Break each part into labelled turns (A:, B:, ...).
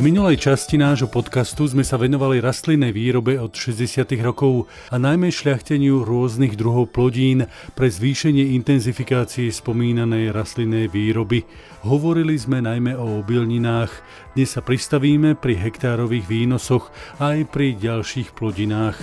A: V minulej časti nášho podcastu sme sa venovali rastlinnej výrobe od 60. rokov a najmä šľachteniu rôznych druhov plodín pre zvýšenie intenzifikácie spomínanej rastlinnej výroby. Hovorili sme najmä o obilninách, dnes sa pristavíme pri hektárových výnosoch aj pri ďalších plodinách.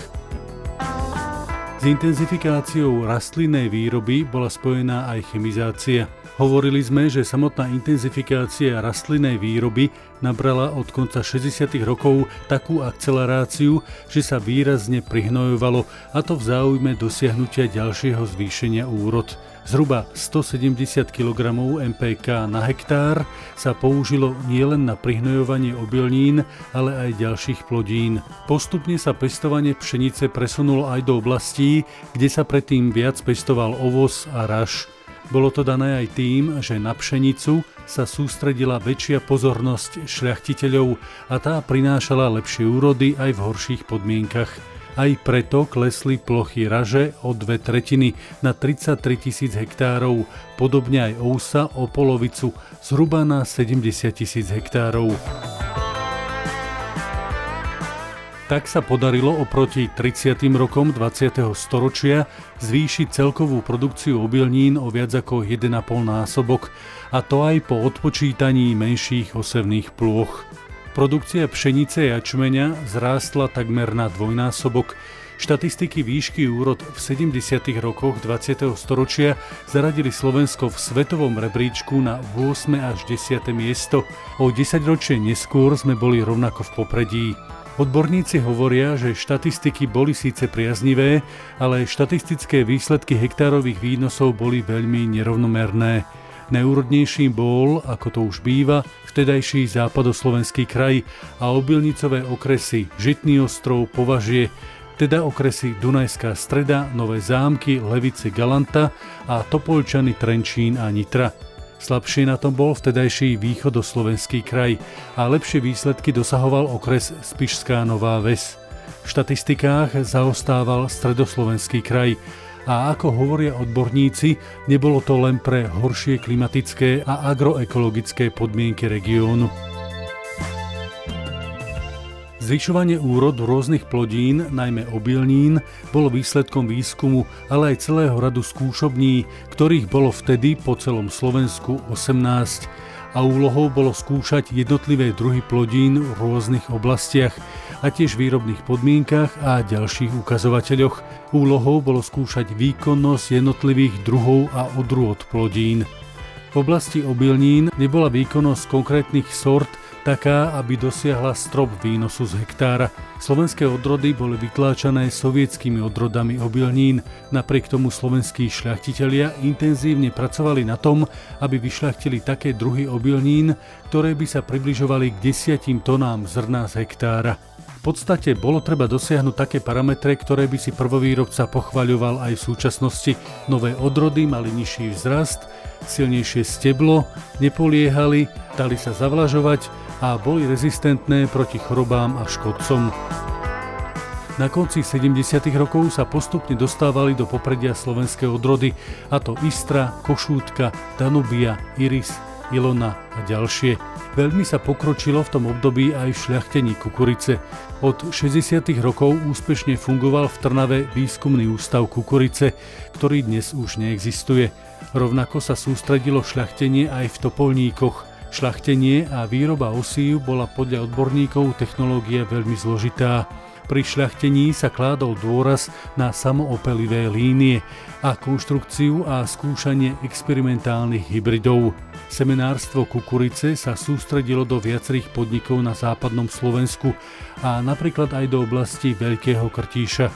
A: S intenzifikáciou rastlinnej výroby bola spojená aj chemizácia. Hovorili sme, že samotná intenzifikácia rastlinnej výroby nabrala od konca 60. rokov takú akceleráciu, že sa výrazne prihnojovalo a to v záujme dosiahnutia ďalšieho zvýšenia úrod. Zhruba 170 kg MPK na hektár sa použilo nielen na prihnojovanie obilnín, ale aj ďalších plodín. Postupne sa pestovanie pšenice presunulo aj do oblastí, kde sa predtým viac pestoval ovoz a raž. Bolo to dané aj tým, že na pšenicu sa sústredila väčšia pozornosť šľachtiteľov a tá prinášala lepšie úrody aj v horších podmienkach. Aj preto klesli plochy raže o dve tretiny na 33 tisíc hektárov, podobne aj ousa o polovicu, zhruba na 70 tisíc hektárov. Tak sa podarilo oproti 30. rokom 20. storočia zvýšiť celkovú produkciu obilnín o viac ako 1,5 násobok, a to aj po odpočítaní menších osevných plôch. Produkcia pšenice a jačmeňa zrástla takmer na dvojnásobok, Štatistiky výšky úrod v 70. rokoch 20. storočia zaradili Slovensko v svetovom rebríčku na 8. až 10. miesto. O 10 ročie neskôr sme boli rovnako v popredí. Odborníci hovoria, že štatistiky boli síce priaznivé, ale štatistické výsledky hektárových výnosov boli veľmi nerovnomerné. Najúrodnejším bol, ako to už býva, vtedajší západoslovenský kraj a obilnicové okresy Žitný ostrov, Považie, teda okresy Dunajská streda, Nové zámky, Levice, Galanta a Topolčany, Trenčín a Nitra. Slabšie na tom bol vtedajší východoslovenský kraj a lepšie výsledky dosahoval okres Spišská Nová Ves. V štatistikách zaostával stredoslovenský kraj a ako hovoria odborníci, nebolo to len pre horšie klimatické a agroekologické podmienky regiónu. Zvyšovanie úrod rôznych plodín, najmä obilnín, bolo výsledkom výskumu, ale aj celého radu skúšobní, ktorých bolo vtedy po celom Slovensku 18 a úlohou bolo skúšať jednotlivé druhy plodín v rôznych oblastiach a tiež výrobných podmienkach a ďalších ukazovateľoch. Úlohou bolo skúšať výkonnosť jednotlivých druhov a odrôd plodín. V oblasti obilnín nebola výkonnosť konkrétnych sort taká, aby dosiahla strop výnosu z hektára. Slovenské odrody boli vytláčané sovietskými odrodami obilnín, napriek tomu slovenskí šľachtitelia intenzívne pracovali na tom, aby vyšľachtili také druhy obilnín, ktoré by sa približovali k desiatim tonám zrna z hektára. V podstate bolo treba dosiahnuť také parametre, ktoré by si prvovýrobca pochvaľoval aj v súčasnosti. Nové odrody mali nižší vzrast, silnejšie steblo, nepoliehali, dali sa zavlažovať a boli rezistentné proti chorobám a škodcom. Na konci 70. rokov sa postupne dostávali do popredia slovenské odrody, a to Istra, Košútka, Danubia, Iris, Ilona a ďalšie. Veľmi sa pokročilo v tom období aj v šľachtení kukurice. Od 60. rokov úspešne fungoval v Trnave výskumný ústav kukurice, ktorý dnes už neexistuje. Rovnako sa sústredilo šľachtenie aj v Topolníkoch – Šľachtenie a výroba osív bola podľa odborníkov technológie veľmi zložitá. Pri šľachtení sa kládol dôraz na samoopelivé línie a konštrukciu a skúšanie experimentálnych hybridov. Seminárstvo kukurice sa sústredilo do viacerých podnikov na západnom Slovensku a napríklad aj do oblasti Veľkého Krtíša.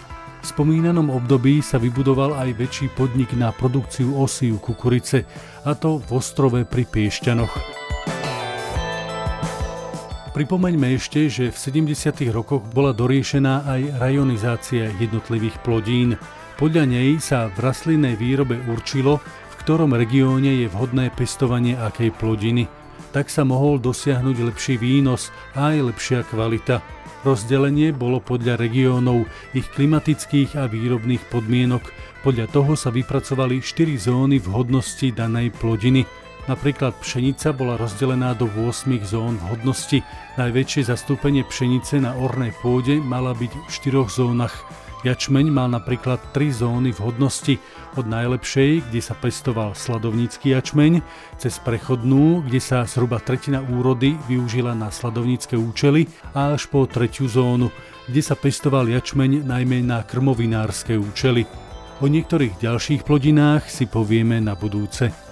A: V spomínanom období sa vybudoval aj väčší podnik na produkciu osív kukurice, a to v Ostrove pri Piešťanoch. Pripomeňme ešte, že v 70. rokoch bola doriešená aj rajonizácia jednotlivých plodín. Podľa nej sa v rastlinnej výrobe určilo, ktorom regióne je vhodné pestovanie akej plodiny. Tak sa mohol dosiahnuť lepší výnos a aj lepšia kvalita. Rozdelenie bolo podľa regiónov, ich klimatických a výrobných podmienok. Podľa toho sa vypracovali 4 zóny vhodnosti danej plodiny – Napríklad pšenica bola rozdelená do 8 zón hodnosti. Najväčšie zastúpenie pšenice na ornej pôde mala byť v 4 zónach. Jačmeň mal napríklad tri zóny vhodnosti. Od najlepšej, kde sa pestoval sladovnícky jačmeň, cez prechodnú, kde sa zhruba tretina úrody využila na sladovnícke účely a až po tretiu zónu, kde sa pestoval jačmeň najmä na krmovinárske účely. O niektorých ďalších plodinách si povieme na budúce.